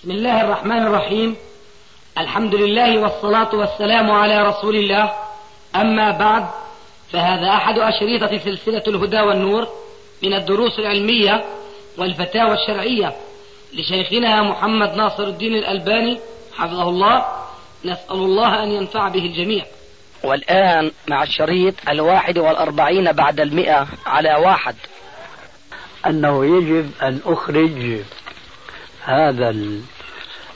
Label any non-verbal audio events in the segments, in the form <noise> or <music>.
بسم الله الرحمن الرحيم. الحمد لله والصلاة والسلام على رسول الله. أما بعد فهذا أحد أشريطة سلسلة الهدى والنور من الدروس العلمية والفتاوى الشرعية لشيخنا محمد ناصر الدين الألباني حفظه الله. نسأل الله أن ينفع به الجميع. والآن مع الشريط الواحد والأربعين بعد المئة على واحد. أنه يجب أن أخرج هذا ال...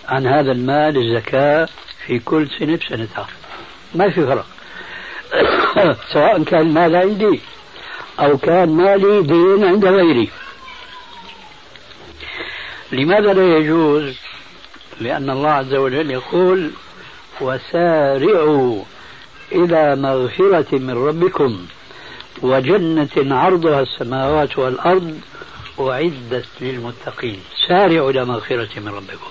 عن هذا المال الزكاة في كل سنة بسنتها. ما في فرق. <coughs> سواء كان مال عندي أو كان مالي دين عند غيري. لماذا لا يجوز؟ لأن الله عز وجل يقول وسارعوا إلى مغفرة من ربكم وجنة عرضها السماوات والأرض أعدت للمتقين. سارعوا إلى مغفرة من ربكم.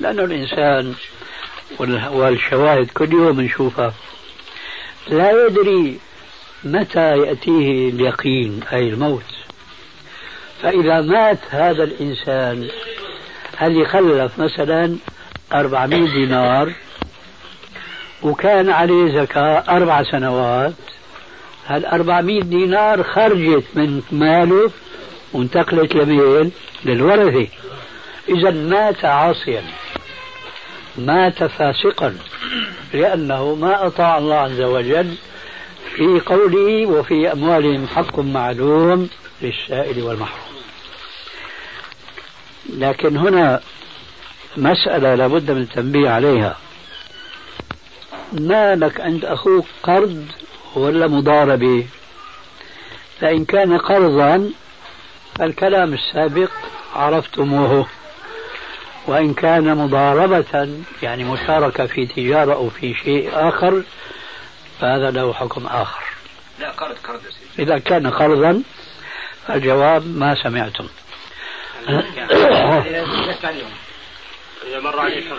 لأن الإنسان والشواهد كل يوم نشوفها. لا يدري متى يأتيه اليقين أي الموت. فإذا مات هذا الإنسان هل يخلف مثلا 400 دينار؟ وكان عليه زكاة أربع سنوات هال 400 دينار خرجت من ماله؟ وانتقلت لمين؟ للورثة إذا مات عاصيا. مات فاسقا. لأنه ما أطاع الله عز وجل. في قوله وفي أموالهم حق معلوم للسائل والمحروم. لكن هنا مسألة لابد من التنبيه عليها. ما لك عند أخوك قرض ولا مضاربة فإن كان قرضا فالكلام السابق عرفتموه. وإن كان مضاربة يعني مشاركة في تجارة أو في شيء آخر فهذا له حكم آخر. لا قرض قرض. إذا كان قرضا فالجواب ما سمعتم.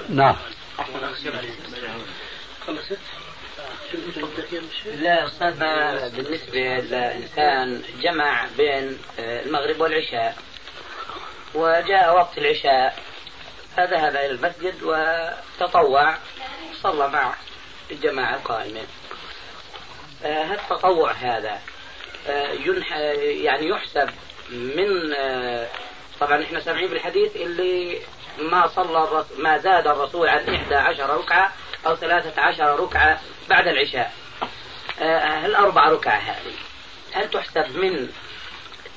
نعم. لا أستاذنا بالنسبة للإنسان جمع بين المغرب والعشاء وجاء وقت العشاء فذهب إلى المسجد وتطوع صلى مع الجماعة القائمين هل التطوع هذا يعني يحسب من طبعا إحنا سامعين بالحديث اللي ما صلى ما زاد الرسول عن 11 ركعة أو 13 ركعة بعد العشاء. هل أربع ركعة هذه. هل تحسب من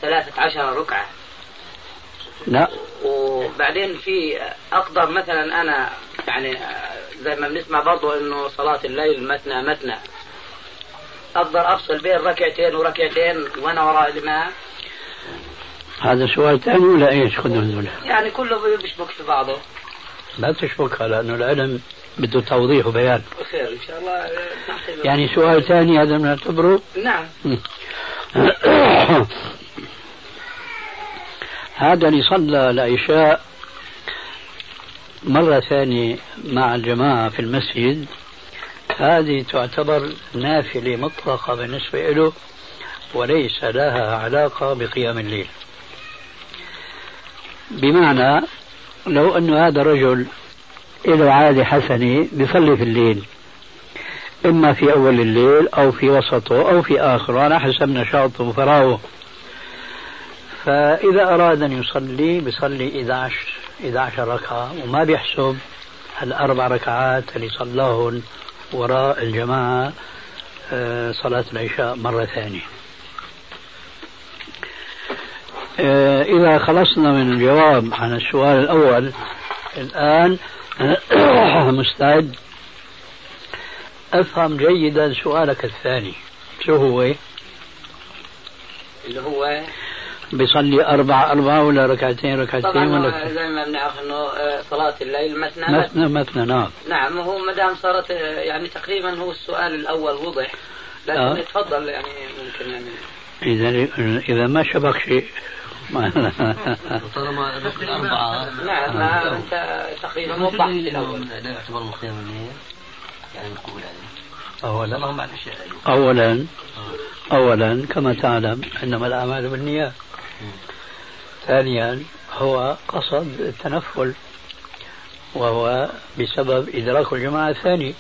13 ركعة؟ لا. وبعدين في أقدر مثلا أنا يعني زي ما بنسمع برضه إنه صلاة الليل مثنى مثنى أقدر أفصل بين ركعتين وركعتين وأنا وراء الإمام؟ هذا سؤال ثاني ولا إيش؟ خذوا يعني كله بيشبك في بعضه. لا تشبكها لأنه العلم بده توضيح وبيان. خير إن شاء الله يعني سؤال ثاني هذا بنعتبره؟ نعم. <coughs> هذا اللي صلى العشاء مرة ثانية مع الجماعة في المسجد. هذه تعتبر نافلة مطلقة بالنسبة له وليس لها علاقة بقيام الليل. بمعنى لو أن هذا الرجل له عادة حسنة بيصلي في الليل. إما في أول الليل أو في وسطه أو في آخره على حسب نشاطه وفراغه فإذا أراد أن يصلي بيصلي 11 11 ركعة وما بيحسب الأربع ركعات اللي صلاهن وراء الجماعة آه، صلاة العشاء مرة ثانية. آه، إذا خلصنا من الجواب عن السؤال الأول الآن <coughs> مستعد. أفهم جيدا سؤالك الثاني. شو هو؟ اللي هو؟ بيصلي أربعة أربعة ولا ركعتين ركعتين طبعا ولا زي ما بنعرف إنه آه، صلاة الليل مثنى. مثنى مثنى نعم. نعم هو ما دام صارت آه، يعني تقريبا هو السؤال الأول وضح. لكن آه. يتفضل يعني ممكن يعني. إذا إذا ما شبك شيء. طالما الأربعة نعم ما انت تقريبا وضحت الأول لا يعتبر من قيام الليل يعني نقول أولا أولا أولا كما تعلم إنما الأعمال بالنيات. ثانيا هو قصد التنفل وهو بسبب إدراك الجماعة الثاني.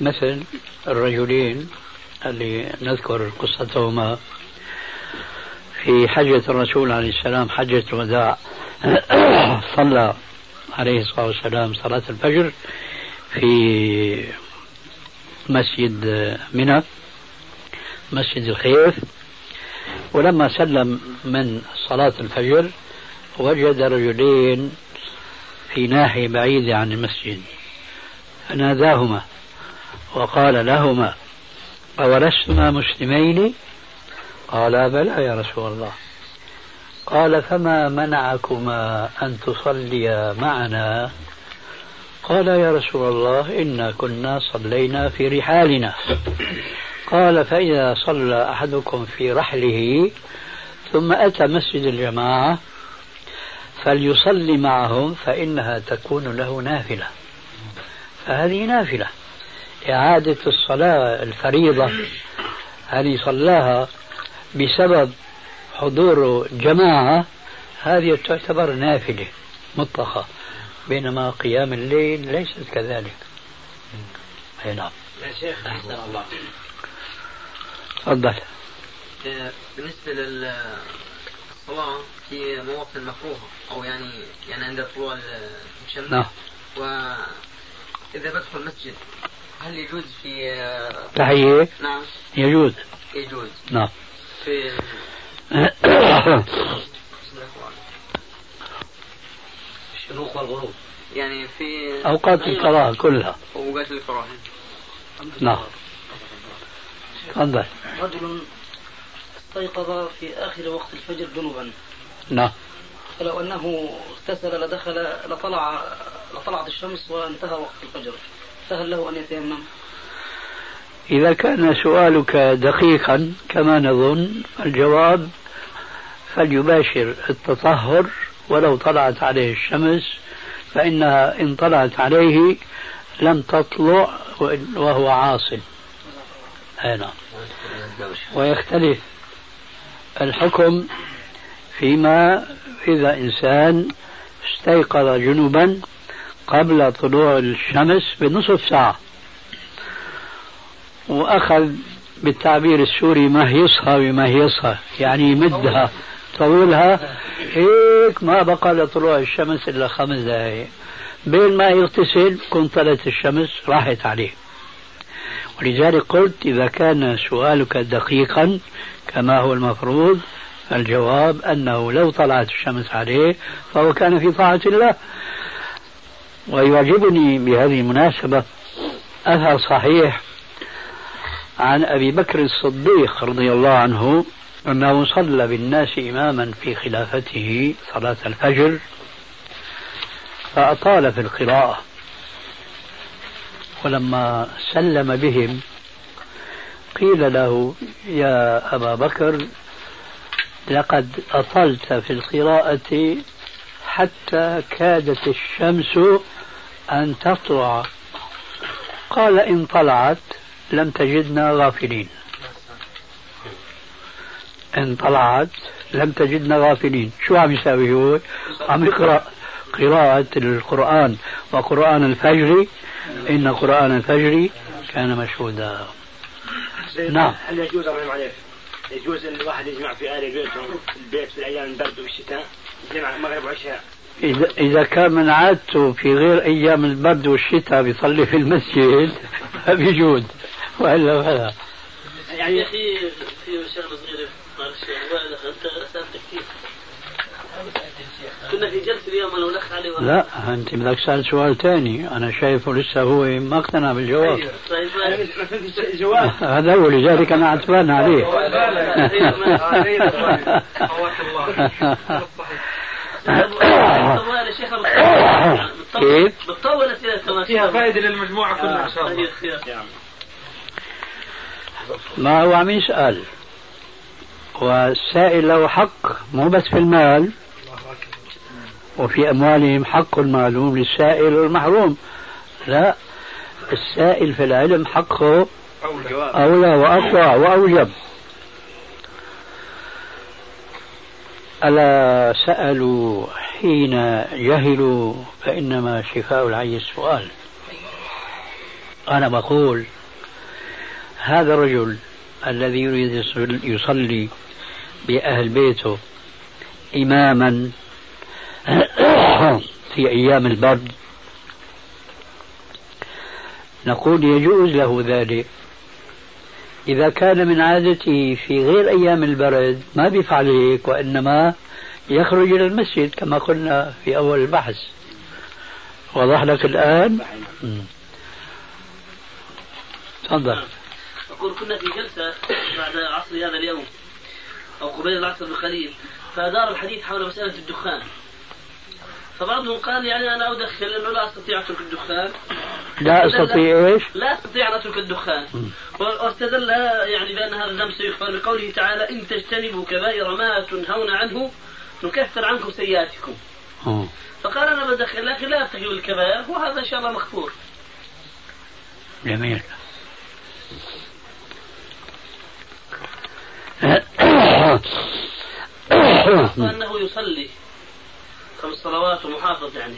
مثل الرجلين اللي نذكر قصتهما. في حجة الرسول عليه السلام حجة الوداع. <coughs> صلى عليه الصلاة والسلام صلاة الفجر في مسجد منى مسجد الخيف ولما سلم من صلاة الفجر وجد رجلين في ناحية بعيدة عن المسجد. فناداهما وقال لهما أولستما مسلمين؟ قالا بلى يا رسول الله. قال فما منعكما أن تصليا معنا؟ قال يا رسول الله إنا كنا صلينا في رحالنا. قال فإذا صلى أحدكم في رحله ثم أتى مسجد الجماعة فليصلي معهم فإنها تكون له نافلة. فهذه نافلة. إعادة الصلاة الفريضة. هذه صلاها بسبب حضور جماعة هذه تعتبر نافلة مطلقة بينما قيام الليل ليست كذلك. أي نعم. يا شيخ أحسن الله. تفضل. بالنسبة للصلاة في مواطن مكروهة أو يعني يعني عند طلوع الشمس نعم. وإذا بدخل المسجد هل يجوز في تحية؟ نعم. يجوز. يجوز. نعم. في الشروق والغروب يعني في أوقات الكراهة كلها. أوقات الكراهة نعم. تفضل. رجل استيقظ في آخر وقت الفجر جنوبا. نعم. فلو أنه اغتسل لدخل لطلع لطلعت الشمس وانتهى وقت الفجر. فهل له أن يتيمم؟ إذا كان سؤالك دقيقا كما نظن الجواب فليباشر التطهر ولو طلعت عليه الشمس فإنها إن طلعت عليه لم تطلع وهو عاصم. أي نعم. ويختلف الحكم فيما إذا إنسان استيقظ جنوبا قبل طلوع الشمس بنصف ساعة. وأخذ بالتعبير السوري مهيصها بمهيصها يعني يمدها. طولها هيك ما بقى لطلوع الشمس إلا خمس دقائق بين ما يغتسل كن طلعت الشمس راحت عليه. ولذلك قلت إذا كان سؤالك دقيقا كما هو المفروض الجواب أنه لو طلعت الشمس عليه فهو كان في طاعة الله. ويعجبني بهذه المناسبة. أثر صحيح عن أبي بكر الصديق رضي الله عنه أنه صلى بالناس إماما في خلافته صلاة الفجر فأطال في القراءة. ولما سلم بهم قيل له يا أبا بكر لقد أطلت في القراءة حتى كادت الشمس أن تطلع. قال إن طلعت لم تجدنا غافلين. إن طلعت لم تجدنا غافلين. شو عم يساوي هو؟ عم يقرأ قراءة القرآن وقرآن الفجر. إن قرآن الفجر كان مشهودا. نعم. هل يجوز الله عليك؟ يجوز الواحد يجمع في آل بيته البيت في الأيام البرد والشتاء يجمع المغرب والعشاء إذا إذا كان من عادته في غير أيام البرد والشتاء بيصلي في المسجد. <laughs> فبيجوز وإلا فلا. يعني في في شغله صغيره معلش أنت سالت كثير كنا في جلسة اليوم أنا والاخ علي لا أنت بدك تسأل سؤال ثاني أنا شايفه لسه هو ما اقتنع بالجواب. طيب أنا ما فهمت الجواب. <laughs> هذا هو لذلك أنا عتبان <laughs> عليه. كيف؟ بتطول أسئلة كمان فيها فائدة للمجموعة كلها إن شاء الله. ما هو عم يسأل والسائل له حق مو بس في المال. وفي أموالهم حق معلوم للسائل والمحروم لا السائل في العلم حقه أولى وأقوى وأوجب. ألا سألوا حين جهلوا فإنما شفاء العي السؤال أنا بقول هذا الرجل الذي يريد يصلي بأهل بيته إماما <coughs> في أيام البرد نقول يجوز له ذلك. إذا كان من عادته في غير أيام البرد ما بيفعل هيك وإنما يخرج إلى المسجد كما قلنا في أول البحث. وضح لك الآن؟ تفضل. أقول كنا في جلسة بعد عصر هذا اليوم أو قبيل العصر بقليل فدار الحديث حول مسألة الدخان. فبعضهم قال يعني أنا أدخن لأنه لا أستطيع أترك الدخان. لا أستطيع إيش؟ لا أستطيع أن أترك الدخان. واستدل يعني بأن هذا الذنب سيغفر لقوله تعالى إن تجتنبوا كبائر ما تنهون عنه نكفر عنكم سيئاتكم. فقال أنا بدخن لكن لا أتقي الكبائر وهذا إن شاء الله مغفور. جميل. أنه يصلي خمس صلوات ومحافظ يعني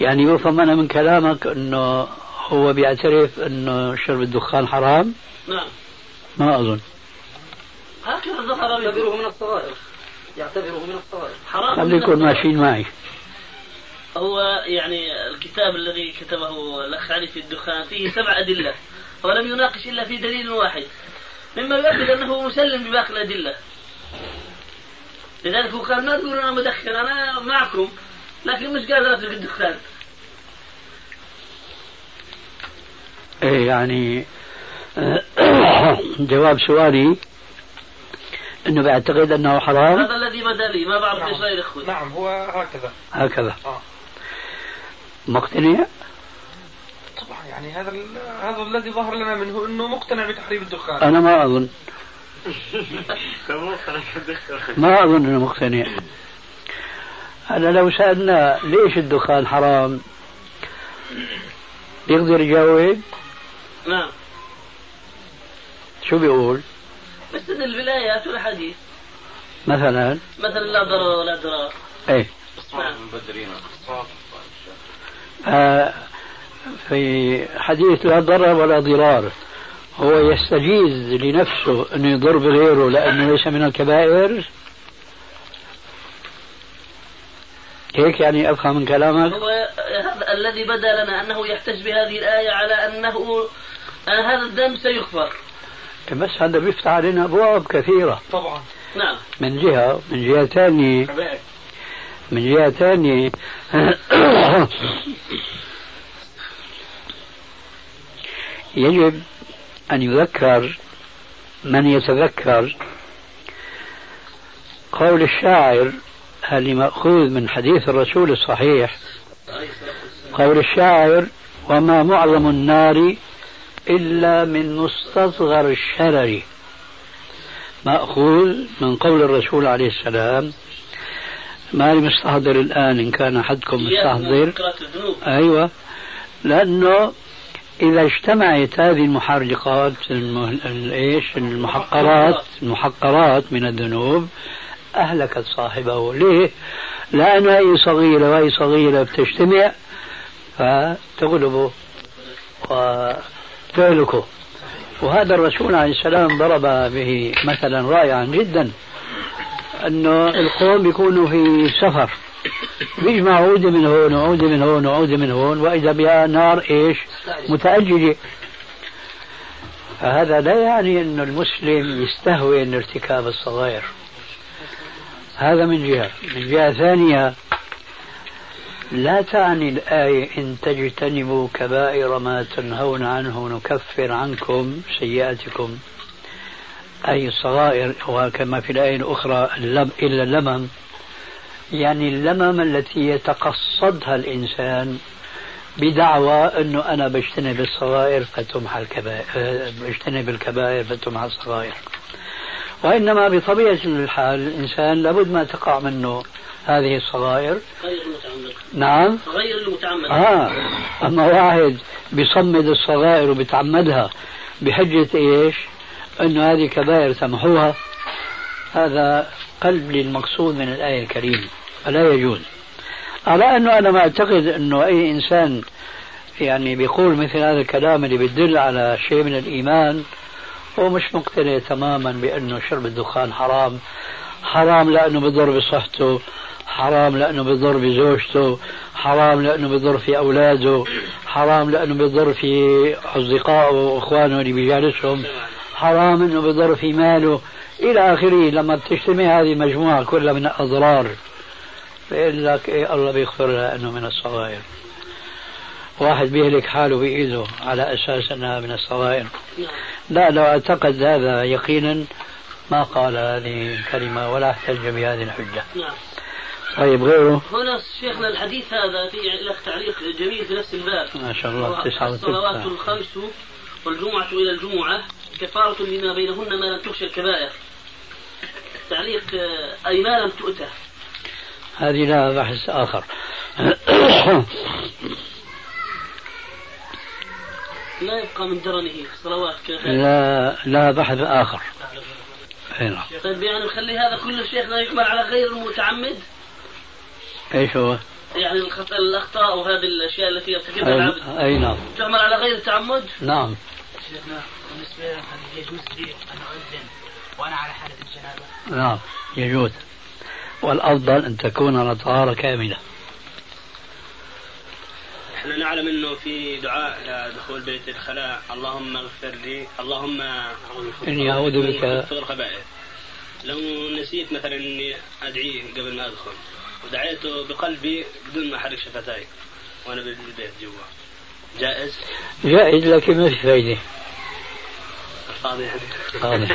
يعني يفهم أنا من كلامك أنه هو بيعترف أنه شرب الدخان حرام؟ نعم. ما أظن. هكذا ظهر يعتبره من الصغائر. يعتبره من الصغائر. حرام. خليكم ماشيين معي. هو يعني الكتاب الذي كتبه الأخ علي في الدخان فيه سبع أدلة ولم يناقش إلا في دليل واحد. مما يؤكد أنه مسلم بباقي الأدلة. لذلك هو قال ما تقول أنا مدخن أنا معكم لكن مش قادر أترك الدخان. إيه يعني <coughs> جواب سؤالي إنه بيعتقد أنه حرام؟ هذا الذي بدا لي؟ ما بعرف إيش غير أخوي نعم هو هكذا. هكذا. آه. مقتنع؟ يعني هذا ال- هذا الذي ظهر لنا منه إنه مقتنع بتحريم الدخان. أنا ما أظن. <laughs> ما أظن إنه مقتنع. هلا لو سألنا ليش الدخان حرام يقدر يجاوب؟ نعم. شو بيقول؟ بستدل بالآيات والأحاديث مثلا؟ مثلا لا ضرر ولا ضرار. إيه. نعم. آه، في حديث لا ضرر ولا ضرار. هو يستجيز لنفسه انه يضر بغيره لأنه ليس من الكبائر. هيك يعني افهم من كلامك؟ هو هذا الذي بدا لنا أنه يحتج بهذه الآية على أنه أن هذا الذنب سيغفر. بس هذا بيفتح علينا أبواب كثيرة. طبعا. نعم. من جهة من جهة ثانية. من جهة ثانية. <clears throat> <coughs> يجب أن يذكر من يتذكر قول الشاعر اللي مأخوذ من حديث الرسول الصحيح. قول الشاعر وما معظم النار إلا من مستصغر الشرر. مأخوذ من قول الرسول عليه السلام ما لي مستحضر الآن إن كان أحدكم مستحضر. أيوة. لأنه إذا اجتمعت هذه المحرقات الم- الإيش المحقرات المحقرات من الذنوب أهلكت صاحبه. ليه؟ لأنه أي صغيرة وأي صغيرة بتجتمع فتغلبه وتهلكه وهذا الرسول عليه السلام ضرب به مثلا رائعا جدا أنه القوم بيكونوا في سفر. بيجمع عودة من هون وعودة من هون وعودة من هون. وإذا بها نار إيش؟ متأججة. فهذا لا يعني أن المسلم يستهون ارتكاب الصغائر. هذا من جهة. من جهة ثانية لا تعني الآية إن تجتنبوا كبائر ما تنهون عنه نكفر عنكم سيئاتكم. أي الصغائر وكما في الآية الأخرى إلا اللمم يعني اللمم التي يتقصدها الإنسان بدعوى أنه أنا بجتنب الصغائر فتمحى الكبائر بجتنب الكبائر فتمحى الصغائر. وإنما بطبيعة الحال الإنسان لابد ما تقع منه هذه الصغائر. غير المتعمد. نعم. غير المتعمد. آه. أما واحد بيصمد الصغائر وبيتعمدها بحجة إيش؟ أنه هذه كبائر تمحوها. هذا قلب للمقصود من الآية الكريمة فلا يجوز. على أنه أنا ما أعتقد أنه أي إنسان يعني بيقول مثل هذا الكلام اللي بيدل على شيء من الإيمان هو مش مقتنع تماما بأنه شرب الدخان حرام حرام لأنه بضر بصحته حرام لأنه بضر بزوجته حرام لأنه بضر في أولاده حرام لأنه بضر في أصدقائه وإخوانه اللي بيجالسهم حرام أنه بضر في ماله. إلى آخره لما بتجتمع هذه المجموعة كلها من الأضرار بيقول لك إيه الله بيغفر لها أنه من الصغائر. واحد بيهلك حاله بإيده على أساس أنها من الصغائر. لا لو اعتقد هذا يقينا ما قال هذه الكلمة ولا احتج بهذه الحجة. نعم. طيب غيره؟ هنا شيخنا الحديث هذا في لك تعليق جميل في نفس الباب. ما شاء الله الصلوات الخمس والجمعة إلى الجمعة. كفارة لما بينهن ما لم تخشى الكبائر. تعليق آه، أي ما لم تؤتى هذه لها بحث آخر. لا يبقى من درنه. كذا لا لا بحث آخر. أي نعم طيب يعني نخلي هذا كله شيخنا يحمل على غير المتعمد؟ إيش هو؟ يعني الأخطاء وهذه الأشياء التي يرتكبها العبد. أي نعم تعمل على غير التعمد؟ نعم. شيخنا بالنسبة هل يجوز لي أن أؤذن وأنا على حالة الجنابة؟ نعم يجوز. والأفضل أن تكون على طهارة كاملة. إحنا نعلم إنه في دعاء لدخول بيت الخلاء. اللهم اغفر لي. اللهم إني أعوذ بك. اغفر خبائث لو نسيت مثلا إني ادعيه قبل ما أدخل ودعيته بقلبي بدون ما أحرك شفتاي وأنا بالبيت جوا. جائز؟ جائز لكن ما في فايدة. فاضي <laughs>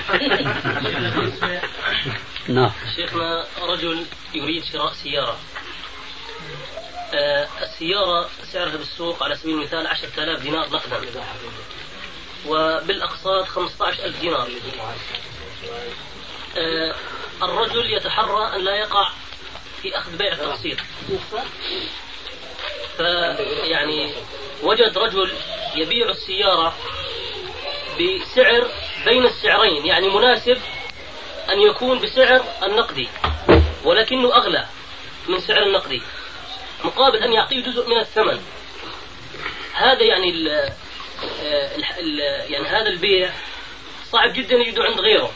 نعم. شيخنا رجل يريد شراء سيارة. آه السيارة سعرها بالسوق على سبيل المثال 10000 دينار نقدا. وبالأقساط 15000 دينار. آه الرجل يتحرى أن لا يقع في أخذ بيع التقسيط. فيعني وجد رجل يبيع السيارة بسعر بين السعرين يعني مناسب أن يكون بسعر النقدي ولكنه أغلى من سعر النقدي مقابل أن يعطيه جزء من الثمن. هذا يعني ال ال يعني هذا البيع صعب جدا يجده عند غيره.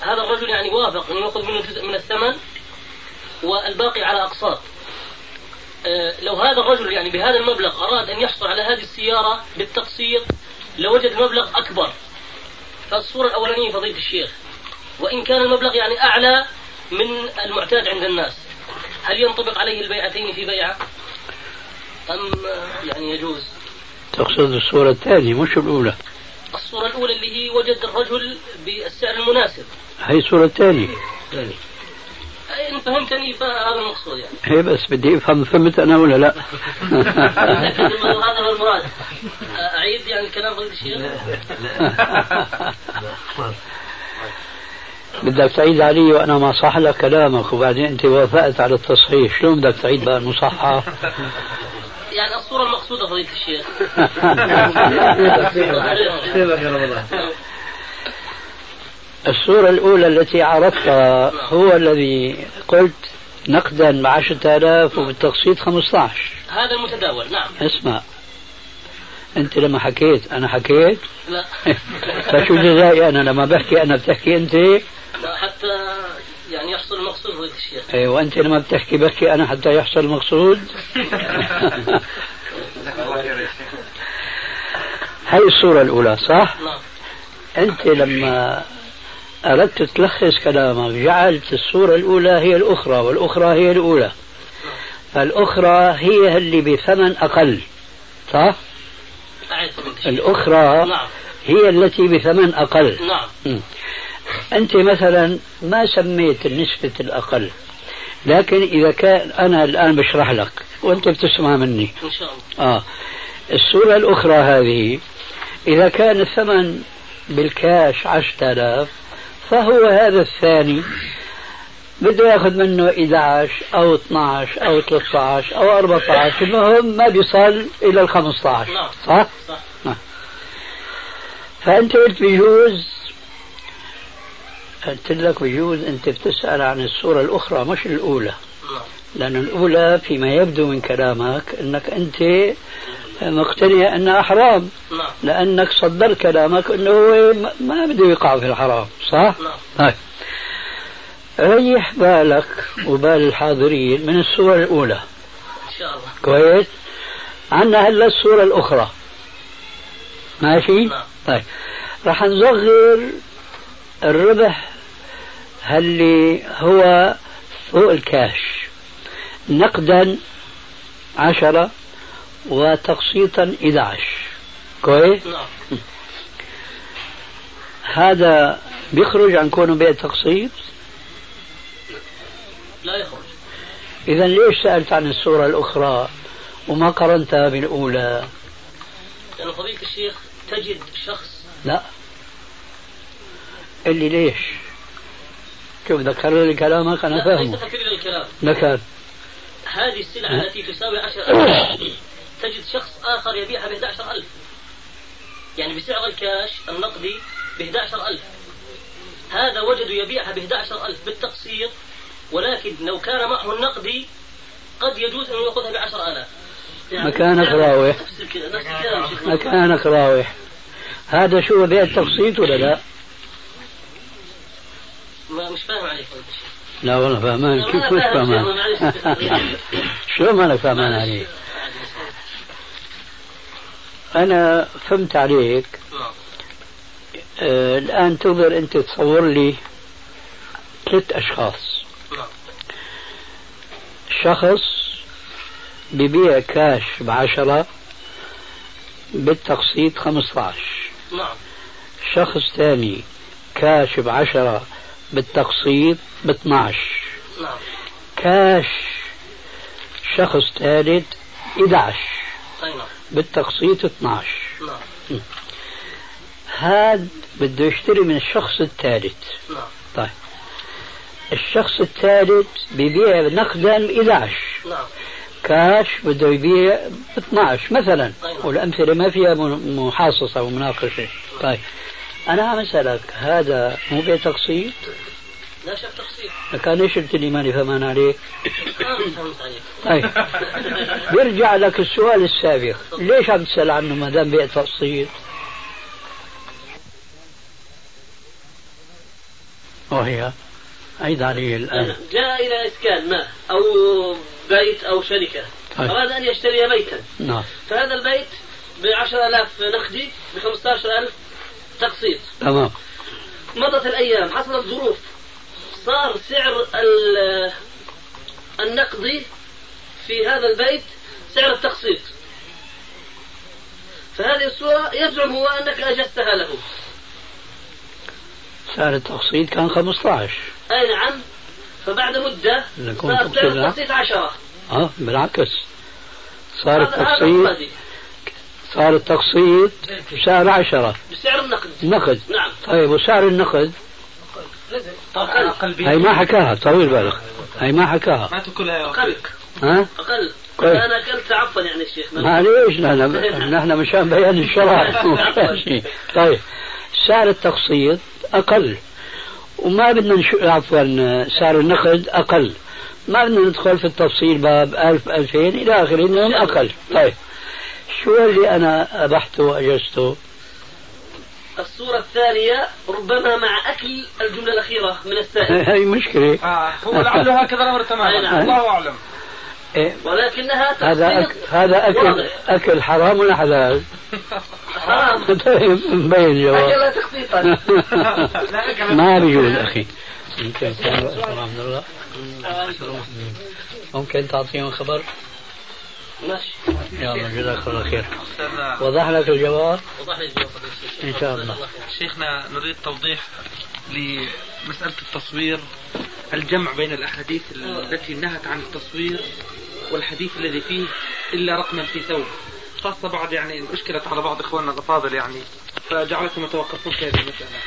هذا الرجل يعني وافق أن يأخذ منه جزء من الثمن والباقي على أقساط. لو هذا الرجل يعني بهذا المبلغ أراد أن يحصل على هذه السيارة بالتقسيط لوجد مبلغ أكبر. فالصورة الأولانية فضيلة الشيخ وإن كان المبلغ يعني أعلى من المعتاد عند الناس هل ينطبق عليه البيعتين في بيعة؟ أم يعني يجوز؟ تقصد الصورة الثانية مش الأولى. الصورة الأولى اللي هي وجد الرجل بالسعر المناسب. هي الصورة الثانية. إن فهمتني فهذا المقصود يعني. هي بس بدي أفهم فهمت أنا ولا لا؟ <laughs> هذا هو المراد. أعيد يعني الكلام فضيلة الشيخ؟ بدك تعيد علي وأنا ما صح لك كلامك وبعدين أنت وافقت على التصحيح. شلون بدك تعيد بقى المصحح يعني الصورة المقصودة فضيلة الشيخ. <laughs> <laughs> الصورة الأولى التي عرضتها هو الذي قلت نقدا بعشرة آلاف وبالتقسيط 15 هذا المتداول نعم. اسمع. أنت لما حكيت أنا حكيت؟ لا. <laughs> فشو جزائي أنا؟ لما بحكي أنا بتحكي أنت؟ لا، حتى يعني يحصل المقصود فضيلة الشيخ. إيه وأنت لما بتحكي بحكي أنا حتى يحصل المقصود. <laughs> هاي الصورة الأولى صح؟ نعم. أنت لما أردت تلخص كلامك جعلت الصورة الأولى هي الأخرى والأخرى هي الأولى. فالأخرى هي اللي بثمن أقل صح؟ الأخرى نعم. هي التي بثمن أقل. نعم. أنت مثلا ما سميت النسبة الأقل لكن إذا كان أنا الآن بشرح لك وأنت بتسمع مني. إن شاء الله. آه. الصورة الأخرى هذه إذا كان الثمن بالكاش عشرة آلاف فهو هذا الثاني بده ياخذ منه 11 أو 12 أو 13 أو 14 المهم ما بيصل إلى ال 15 نعم. صح؟ صح. نعم. فأنت قلت بيجوز قلت لك بجوز أنت بتسأل عن الصورة الأخرى مش الأولى لأن الأولى فيما يبدو من كلامك أنك أنت مقتنع أنها حرام نعم. لأنك صدرت كلامك أنه هو ما بده يقع في الحرام صح؟ نعم. طيب. ريح بالك وبال الحاضرين من الصورة الأولى. إن شاء الله. كويس؟ عندنا هلا الصورة الأخرى. ماشي؟ نعم. طيب. راح نصغر الربح اللي هو فوق الكاش. نقدا عشرة. وتقسيطا 11 كويس؟ نعم. هذا بيخرج عن كونه بيع تقسيط؟ لا يخرج. إذا ليش سألت عن الصورة الأخرى وما قرنتها بالأولى؟ لأن فضيلة الشيخ تجد شخص لا. اللي ليش؟ شوف ذكر لي كلامك أنا لا فاهمه. ليس تكرير الكلام ذكر هذه السلعة التي تساوي 10000 تجد شخص آخر يبيعها ب 11000 يعني بسعر الكاش النقدي ب 11000 هذا وجد يبيعها ب 11000 بالتقسيط ولكن لو كان معه النقدي قد يجوز أن يأخذها ب 10000 يعني مكانك راوح نفس الكلام نفس الكلام شيخ. مكانك راوح هذا شو بيع التقسيط ولا لا؟ ما مش فاهم عليك لا والله فهمان. كيف مش فهمان. <laughs> شو مالك فهمان عليك أنا فهمت عليك. آه الآن تقدر أنت تصور لي ثلاث أشخاص. شخص ببيع كاش بعشرة بالتقسيط 15 نعم شخص ثاني كاش بعشرة بالتقسيط ب 12 نعم كاش شخص ثالث 11 أي نعم بالتقسيط 12 نعم. هاد بده يشتري من الشخص الثالث. نعم. طيب. الشخص الثالث بيبيع نقدا ب 11 نعم. كاش بده يبيع ب 12 مثلا. أيوة. والأمثلة ما فيها محاصصة ومناقشة. طيب. أنا عم أسألك هذا مو بيع تقسيط؟ لا شك تقصير كان ليش قلت لي ماني فهمان عليك؟ عليك طيب. <laughs> بيرجع لك السؤال السابق. ليش عم تسال عنه ما دام بيع تقسيط؟ وهي عيد علي الآن. جاء إلى إسكان ما؟ أو بيت أو شركة. طيب. أراد أن يشتري بيتا. نعم. فهذا البيت بعشرة آلاف نقدي بخمسة عشر ألف تقسيط. تمام. مضت الأيام حصلت ظروف. صار سعر ال- النقدي في هذا البيت سعر التقسيط. فهذه الصورة يزعم هو أنك أجزتها له. سعر التقسيط كان 15 أي نعم. فبعد مدة صار سعر؟ التقسيط عشرة. آه بالعكس. صار التقسيط. صار التقسيط سعر عشرة. بسعر النقد. نقد. نعم. طيب وسعر النقد؟ أقل. هي ما حكاها طويل بالك. هي ما حكاها. ما تاكلها يا أقل. ها؟ أقل. كويس. أنا أكلت عفوا يعني الشيخ معليش نحن؟ نحن مشان بيان الشرع <laughs> طيب. سعر التقسيط أقل. وما بدنا عفوا سعر النقد أقل. ما بدنا ندخل في التفصيل باب 1000 2000 إلى آخره انهم أقل. طيب. شو اللي أنا ابحته واجزته؟ الصورة الثانية ربما مع أكل الجملة الأخيرة من السائل هي <laughs> مشكلة. آه هو لعله هكذا الأمر أي تماما نعم. الله أعلم. إيه، ولكنها هذا أك... هذا اكل واضح. أكل حرام ولا حلال؟ حرام. <laughs> طيب مبين جواب أكلها تقسيطا ما بيجوز أخي. ممكن تعطيهم خبر؟ ماشي. يلا جزاك الله خير. وضح لك الجواب؟ وضح لي الجواب. إن شاء الله. شيخنا نريد توضيح لمسألة التصوير الجمع بين الأحاديث التي نهت عن التصوير والحديث الذي فيه إلا رقما في ثوب. خاصة بعض يعني أشكلت على بعض إخواننا الأفاضل يعني. فجعلتهم يتوقفون في هذه المسألة.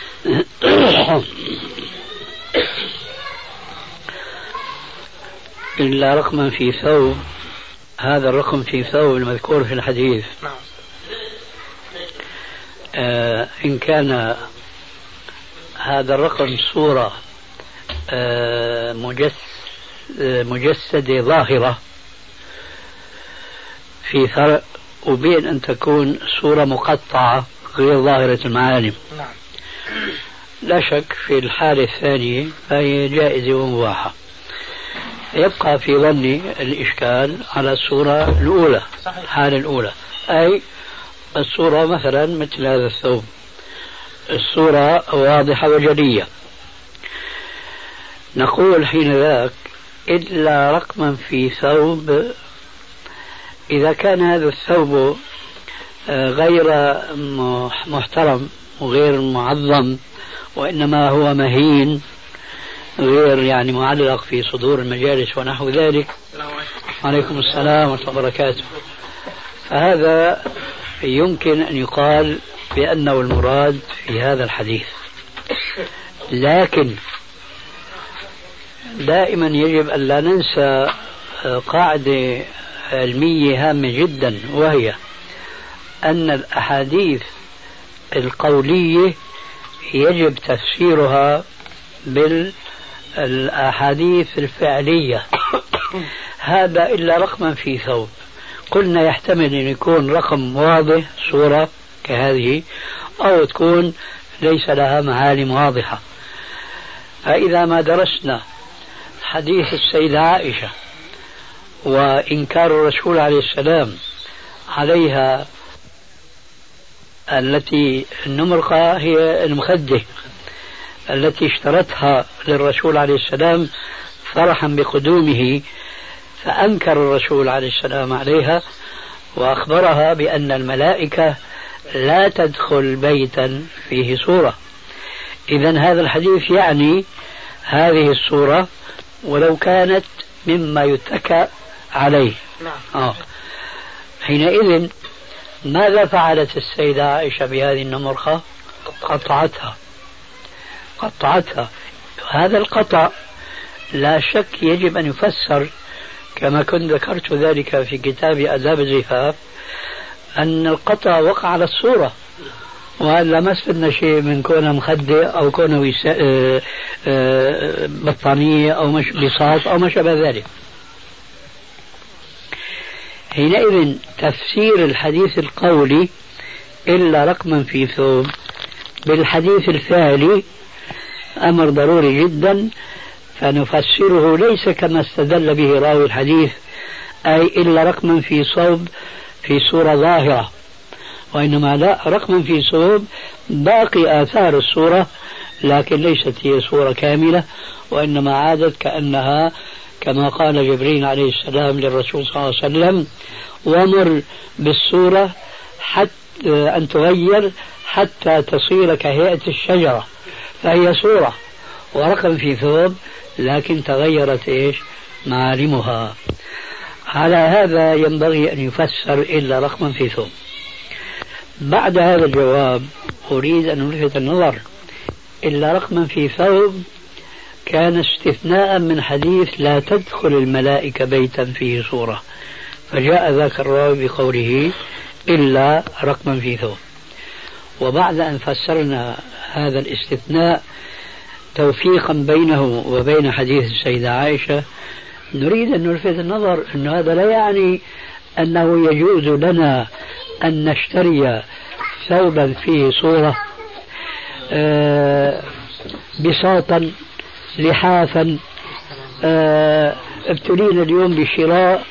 إلا رقما في ثوب. هذا الرقم في ثوب المذكور في الحديث. نعم. آه إن كان هذا الرقم صورة آه، آه، مجسدة ظاهرة في فرق وبين أن تكون صورة مقطعة غير ظاهرة المعالم. نعم. لا شك في الحالة الثانية فهي جائزة ومباحة. يبقى في ظني الإشكال على الصورة الأولى صحيح. الحالة الأولى. أي الصورة مثلا مثل هذا الثوب. الصورة واضحة وجلية نقول حين ذاك إلا رقما في ثوب إذا كان هذا الثوب آه، غير محترم وغير معظم وإنما هو مهين غير يعني معلق في صدور المجالس ونحو ذلك. عليكم السلام ورحمة الله وبركاته. فهذا يمكن أن يقال بأنه المراد في هذا الحديث. لكن دائما يجب أن لا ننسى قاعدة علمية هامة جدا وهي أن الأحاديث القولية يجب تفسيرها بالأحاديث الفعلية. هذا إلا رقما في ثوب. قلنا يحتمل أن يكون رقم واضح صورة كهذه أو تكون ليس لها معالم واضحة. فإذا ما درسنا حديث السيدة عائشة وإنكار الرسول عليه السلام عليها التي النمرقة هي المخدة. التي اشترتها للرسول عليه السلام فرحا بقدومه فأنكر الرسول عليه السلام عليها وأخبرها بأن الملائكة لا تدخل بيتا فيه صورة إذا هذا الحديث يعني هذه الصورة ولو كانت مما يتكى عليه نعم. آه. حينئذ ماذا فعلت السيدة عائشة بهذه النمرخة قطعتها قطعتها. هذا القطع لا شك يجب أن يفسر كما كنت ذكرت ذلك في كتاب آداب الزفاف أن القطع وقع على الصورة. وهذا ما استفدنا شيء من كونه مخدة أو كونه آه، آه، بطانية أو مش أو ما شابه ذلك. حينئذ تفسير الحديث القولي إلا رقما في ثوب. بالحديث الفعلي أمر ضروري جدا فنفسره ليس كما استدل به راوي الحديث أي إلا رقما في صوب في صورة ظاهرة. وإنما لا رقما في صوب باقي آثار الصورة لكن ليست هي صورة كاملة وإنما عادت كأنها كما قال جبريل عليه السلام للرسول صلى الله عليه وسلم ومر بالصورة حتى أن تغير حتى تصير كهيئة الشجرة. فهي صورة ورقم في ثوب لكن تغيرت إيش؟ معالمها. على هذا ينبغي أن يفسر إلا رقما في ثوب. بعد هذا الجواب أريد أن ألفت النظر إلا رقما في ثوب كان استثناء من حديث لا تدخل الملائكة بيتا فيه صورة. فجاء ذاك الراوي بقوله إلا رقما في ثوب. وبعد أن فسرنا هذا الاستثناء توفيقا بينه وبين حديث السيدة عائشة نريد أن نلفت النظر أن هذا لا يعني أنه يجوز لنا أن نشتري ثوبا فيه صورة آه، بساطا لحافا آه، ابتلينا اليوم بشراء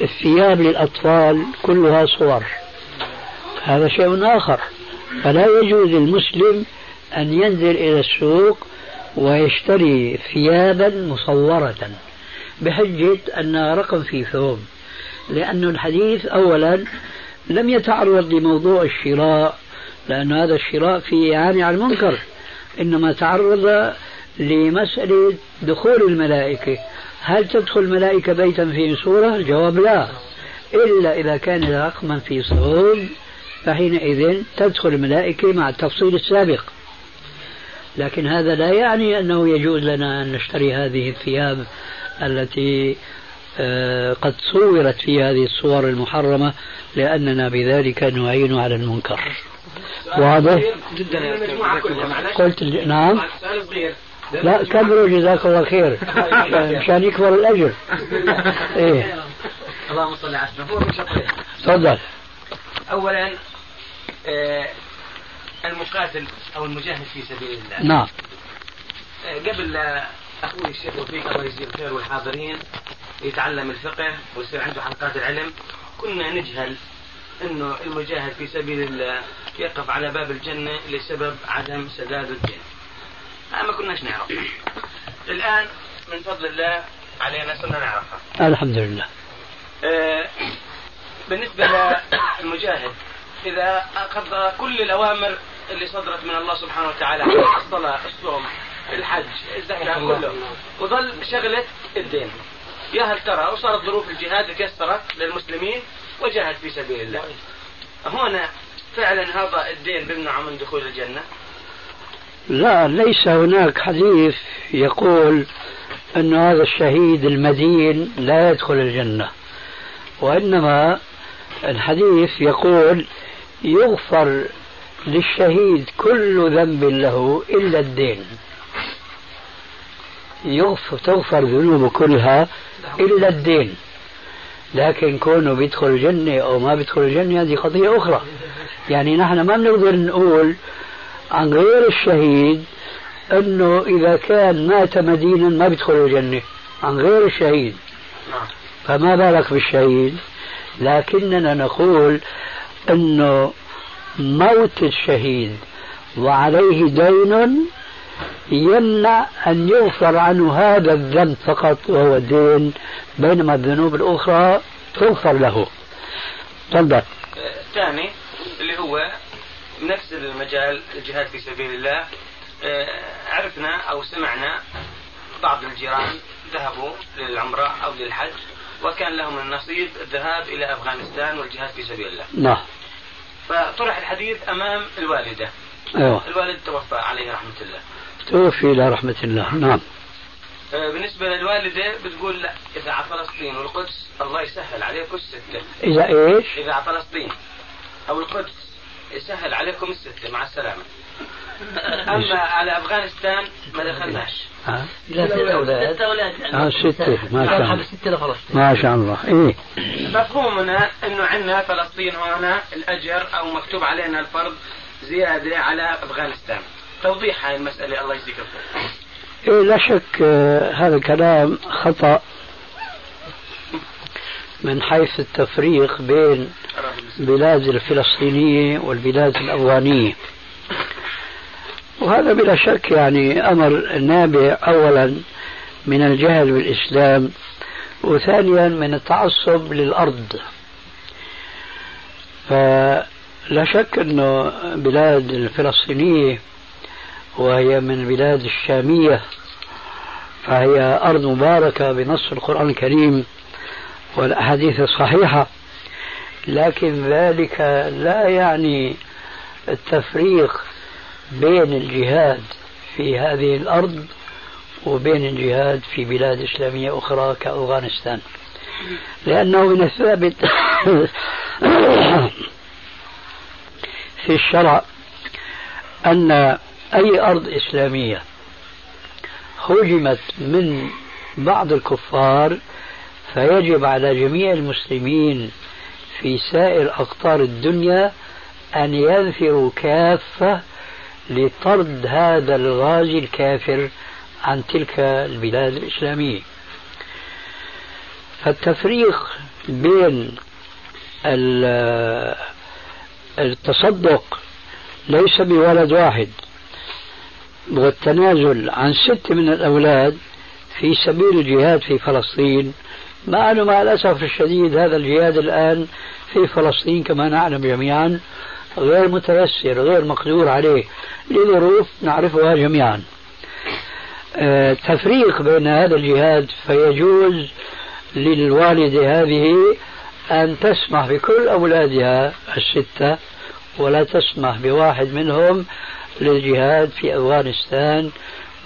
الثياب للأطفال كلها صور. هذا شيء آخر. فلا يجوز للمسلم أن ينزل إلى السوق ويشتري ثيابا مصورة بحجة أنها رقم في ثوب لأن الحديث أولا لم يتعرض لموضوع الشراء لأن هذا الشراء فيه إعانة على المنكر إنما تعرض لمسألة دخول الملائكة. هل تدخل الملائكة بيتا فيه صورة؟ الجواب لا إلا إذا كان رقما في صوب. فحينئذ تدخل الملائكة مع التفصيل السابق. لكن هذا لا يعني أنه يجوز لنا أن نشتري هذه الثياب التي آه، قد صورت في هذه الصور المحرمة لأننا بذلك نعين على المنكر. واضح؟ جدا قلت نعم. لا كبروا جزاك الله خير. <laughs> مشان يكبر الأجر. <laughs> إيه. اللهم صل على تفضل. اولا آه، المقاتل أو المجاهد في سبيل الله نعم آه، قبل أخوي الشيخ وفيق الله يجزيه الخير والحاضرين يتعلم الفقه ويصير عنده حلقات العلم كنا نجهل إنه المجاهد في سبيل الله يقف على باب الجنة لسبب عدم سداد الدين. آه، ما كناش نعرف. الآن من فضل الله علينا صرنا نعرفها. الحمد لله آه، بالنسبة للمجاهد إذا أخذ كل الأوامر اللي صدرت من الله سبحانه وتعالى الصلاة الصوم الحج الزكاة كله وظل شغلة الدين. يا هل ترى وصارت ظروف الجهاد تيسرت للمسلمين وجاهد في سبيل الله. هنا فعلا هذا الدين بيمنعه من دخول الجنة؟ لا ليس هناك حديث يقول أن هذا الشهيد المدين لا يدخل الجنة. وإنما الحديث يقول يغفر للشهيد كل ذنب له إلا الدين. يغفر تغفر ذنوبه كلها إلا الدين. لكن كونه بيدخل الجنة أو ما بيدخل الجنة هذه قضية أخرى. يعني نحن ما بنقدر نقول عن غير الشهيد أنه إذا كان مات مدينا ما بيدخل الجنة عن غير الشهيد. فما بالك بالشهيد؟ لكننا نقول أنه موت الشهيد وعليه دين يمنع أن يغفر عنه هذا الذنب فقط وهو الدين بينما الذنوب الأخرى تغفر له. تفضل. الثاني اللي هو نفس المجال الجهاد في سبيل الله. آه، عرفنا أو سمعنا بعض الجيران ذهبوا للعمرة أو للحج. وكان لهم النصيب الذهاب إلى أفغانستان والجهاد في سبيل الله. نعم فطرح الحديث أمام الوالدة. أيوة الوالد توفى عليه رحمة الله. توفي إلى رحمة الله نعم آه، بالنسبة للوالدة بتقول لا إذا على فلسطين والقدس الله يسهل عليكم الستة. إذا إيش؟ إذا على فلسطين أو القدس يسهل عليكم الستة مع السلامة. أما على أفغانستان ما دخلناش. ها؟ لا ست أولاد ست أولاد آه ستة ما شاء الله. ستة لفلسطين ما شاء الله. إيه. مفهومنا إنه عندنا فلسطين هنا الأجر أو مكتوب علينا الفرض زيادة على أفغانستان. توضيح هاي المسألة الله يجزيك الخير. إيه لا شك آه، هذا الكلام خطأ من حيث التفريق بين البلاد الفلسطينية والبلاد الأفغانية وهذا بلا شك يعني أمر نابع أولا من الجهل بالإسلام وثانيا من التعصب للأرض. فلا شك أنه بلاد الفلسطينية وهي من البلاد الشامية فهي أرض مباركة بنص القرآن الكريم والأحاديث الصحيحة لكن ذلك لا يعني التفريق بين الجهاد في هذه الأرض وبين الجهاد في بلاد إسلامية أخرى كأفغانستان. لأنه من الثابت <coughs> في الشرع أن أي أرض إسلامية هجمت من بعض الكفار فيجب على جميع المسلمين في سائر أقطار الدنيا أن ينفروا كافة لطرد هذا الغازي الكافر عن تلك البلاد الإسلامية. فالتفريق بين ال- التصدق ليس بولد واحد والتنازل عن ست من الأولاد في سبيل الجهاد في فلسطين مع أنه مع الأسف الشديد هذا الجهاد الآن في فلسطين كما نعلم جميعا غير متيسر غير مقدور عليه. لظروف نعرفها جميعا. آه، تفريق بين هذا الجهاد فيجوز للوالدة هذه أن تسمح بكل أولادها الستة ولا تسمح بواحد منهم للجهاد في أفغانستان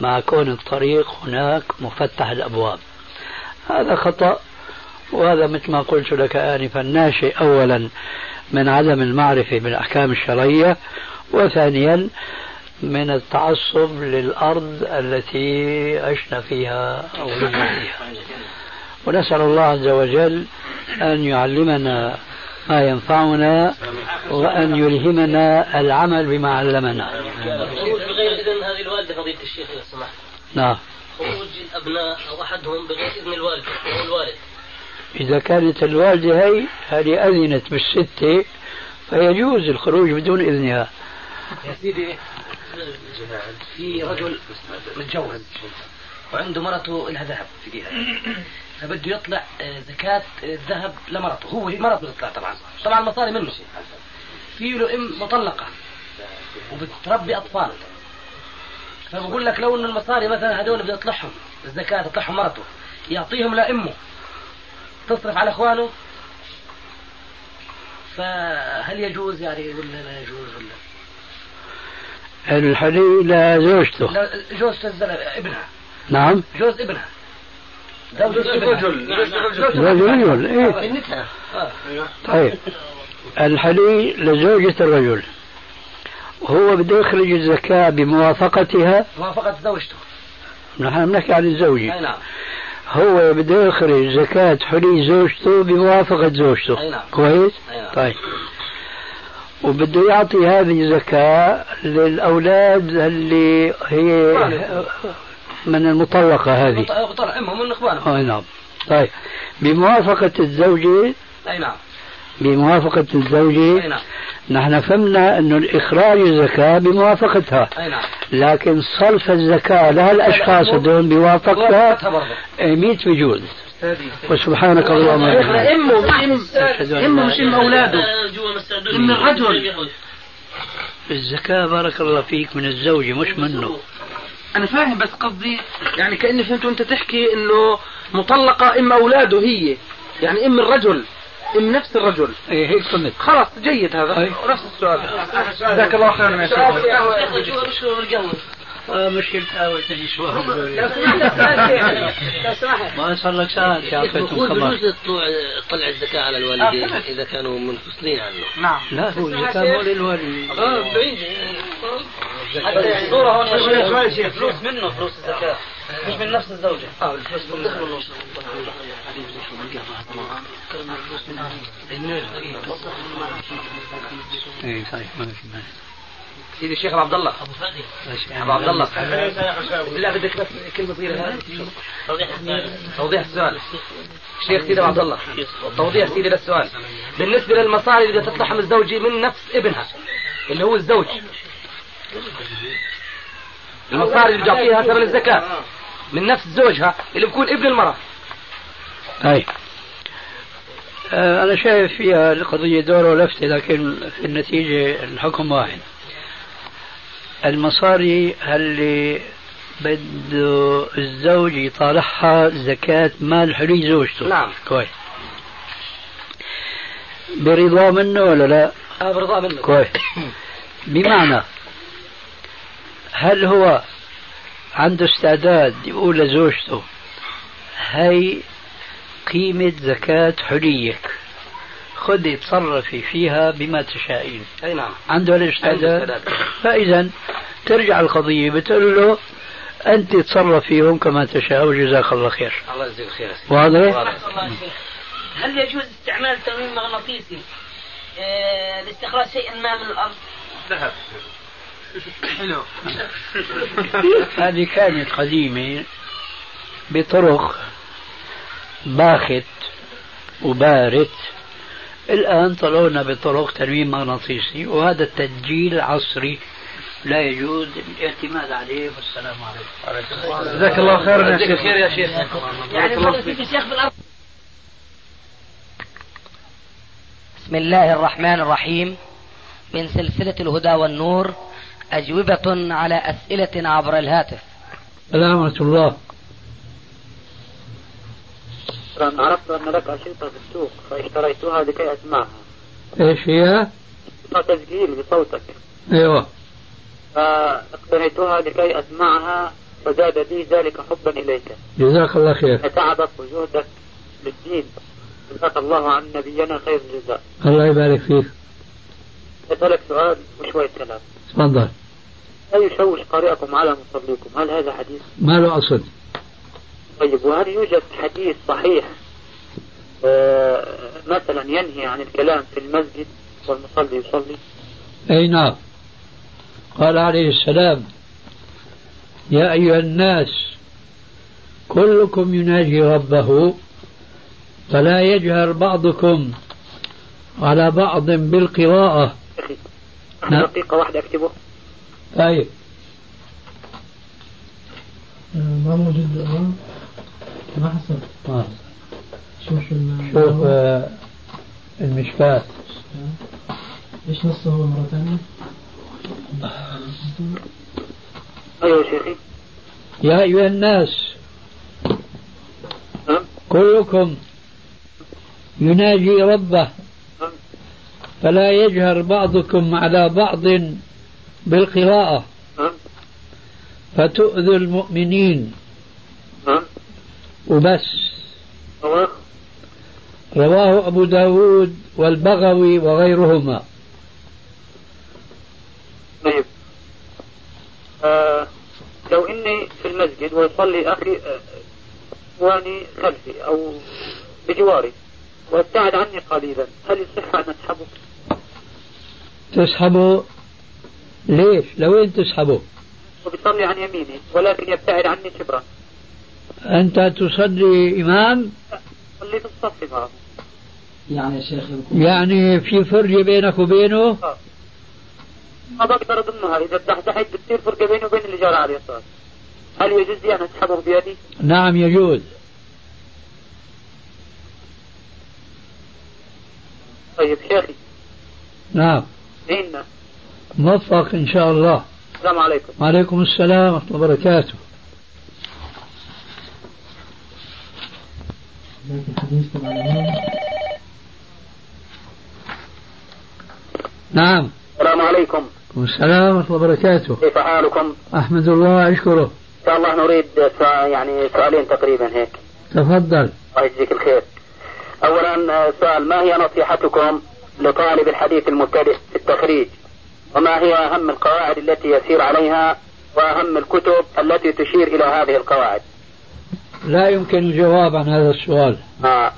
مع كون الطريق هناك مفتح الأبواب. هذا خطأ وهذا مثل ما قلت لك آنفا. ناشئ أولا. من عدم المعرفة بالأحكام الشرعية وثانيا من التعصب للأرض التي عشنا فيها أو فيها. ونسأل الله عز وجل أن يعلمنا ما ينفعنا وأن يلهمنا العمل بما علمنا. الخروج بغير إذن هذه الوالدة فضيلة الشيخ إذا سمحت. نعم. خروج الأبناء أو أحدهم بغير إذن الوالد أو الوالد. إذا كانت الوالدة هي هذه أذنت بالستة فيجوز الخروج بدون إذنها. يا سيدي في رجل متجوز وعنده مرته لها ذهب في جهة فبده يطلع آه، زكاة الذهب لمرته هو مرته بتطلع طبعا. طبعا المصاري منه. في له أم مطلقة وبتربي أطفال. فبقول لك لو ان المصاري مثلا هذول بده يطلعهم الزكاة تطلعهم مرته يعطيهم لأمه. تصرف على اخوانه فهل يجوز يعني ولا لا يجوز ولا؟ الحليب لزوجته لا جوز الزلمة ابنها. نعم. جوز ابنها. زوج الرجل زوج الرجل إيه. طيب. الحلي لزوجة الرجل. هو بده يخرج الزكاة بموافقتها. موافقة زوجته. نحن بنحكي عن الزوجة. أي نعم. هو بده يخرج زكاة حلي زوجته بموافقة زوجته. أي نعم. كويس؟ أي نعم. طيب. وبده يعطي هذه الزكاة للأولاد اللي هي من المطلقة هذه. طلع امهم من اخوانهم أي نعم. طيب. بموافقة الزوجة أي نعم. بموافقة الزوجة أي نعم. نحن فهمنا أنه الإخراج الزكاة بموافقتها. أي نعم. لكن صرف الزكاة لها الأشخاص هذول بموافقتها موافقتها برضه. ميت بجوز. وسبحانك اللهم وبحمدك. امه مش أن امه مش ام أولاده. من الرجل. الزكاة بارك الله فيك من الزوجة مش منه. أنا فاهم بس قصدي يعني كأني فهمت وأنت تحكي إنه مطلقة ام أولاده هي. يعني ام الرجل. ام نفس الرجل. إيه هيك فهمت خلاص جيد هذا. أي. نفس السؤال. جزاك الله خيرا يا شيخ آه مشكلة قهوة تجي شوي. ما صار لك ساعة أعطيتهم خبر بجوز طلع الزكاة على الوالدين إذا كانوا منفصلين عنه. نعم. لا هو الزكاة مو للولي آه بعيد. حتى يعني فلوس منه فلوس الزكاة مش من نفس الزوجة. آه الفلوس من إيه صحيح ما في مانع سيدي الشيخ أبو عبد الله. أبو عبد الله. بالله بدك بس كلمة صغيرة. توضيح السؤال. شيخ سيدي أبو عبد الله. توضيح سيدي للسؤال بالنسبة للمصاري اللي من الزوجه من نفس ابنها اللي هو الزوج. المصاري اللي بيعطيها ثمن الزكاة. من نفس زوجها اللي بيكون ابن المرأة. طيب آه أنا شايف فيها القضية دورة ولفتة لكن في النتيجة الحكم واحد. المصاري اللي بده الزوج يطالعها زكاة مال حلي زوجته. نعم. كويس. برضا منه ولا لا؟ آه برضا منه. كويس. <coughs> بمعنى هل هو عنده استعداد يقول لزوجته هي قيمة زكاة حليك خذي تصرفي فيها بما تشائين أي نعم عنده الاستعداد استعداد. فإذا ترجع القضية بتقول له أنت تصرف فيهم كما تشاء وجزاك الله خير الله يجزيك خير يا سيدي. واضح؟ واضح. هل يجوز استعمال تنويم مغناطيسي آه، لاستخراج شيء ما من الأرض؟ ذهب حلو. هذه كانت قديمة بطرق باخت وبارت. الآن طلعونا بطرق تنويم مغناطيسي وهذا التسجيل عصري. لا يجوز الاعتماد عليه والسلام عليكم. جزاك الله خيرا يا شيخ. خير يا شيخ. يعني الشيخ بالأرض. بسم الله الرحمن الرحيم. من سلسلة الهدى والنور أجوبة على أسئلة عبر الهاتف. السلام ورحمة الله. عرفت أن لك أشرطة في السوق فاشتريتها لكي أسمعها. إيش هي؟ تسجيل بصوتك. أيوه. فاقتنيتها لكي أسمعها فزاد بي ذلك حبا إليك. جزاك الله خير. تعبك وجهدك للدين جزاك الله عن نبينا خير الجزاء. الله يبارك فيك. أسألك سؤال وشوية كلام تفضل لا يشوش قارئكم على مصليكم هل هذا حديث؟ ما له أصل طيب وهل يوجد حديث صحيح آه مثلا ينهي عن الكلام في المسجد والمصلي يصلي؟ أي نعم قال عليه السلام يا أيها الناس كلكم يناجي ربه فلا يجهر بعضكم على بعض بالقراءة. دقيقة واحدة أكتبه طيب ما موجود الآن ما حصل آه. شوف شوف آه المشكاة إيش نصه مرة ثانية؟ أيوة شيخي يا أيها الناس نعم. كلكم يناجي ربه نعم. فلا يجهر بعضكم على بعض بالقراءة. فتؤذي المؤمنين. وبس. رواه أبو داود والبغوي وغيرهما. طيب. آه لو إني في المسجد ويصلي أخي آه، وأني خلفي أو بجواري وأبتعد عني قليلا هل يصح أن أسحبه؟ تسحبه ليش؟ لوين تسحبه وبيصلي عن يميني ولكن يبتعد عني شبرا أنت تصلي إمام؟ صلي في الصف معه يعني شيخ يعني في فرجة بينك وبينه؟ آه. ما بقدر اضمها إذا تحت بتصير فرقه بيني وبين اللي جار على اليسار هل يجوز لي أن أسحبه بيدي؟ نعم يجوز. طيب شيخي. نعم. موفق إن شاء الله. السلام عليكم. وعليكم السلام ورحمة الله وبركاته. نعم. السلام عليكم. والسلام ورحمة الله وبركاته. كيف حالكم؟ أحمد الله أشكره. إن شاء الله نريد سؤال يعني سؤالين تقريبا هيك. تفضل. الله يجزيك الخير. اولا آه، سؤال ما هي نصيحتكم لطالب الحديث المبتدئ في التخريج وما هي أهم القواعد التي يسير عليها وأهم الكتب التي تشير إلى هذه القواعد؟ لا يمكن الجواب عن هذا السؤال. آه.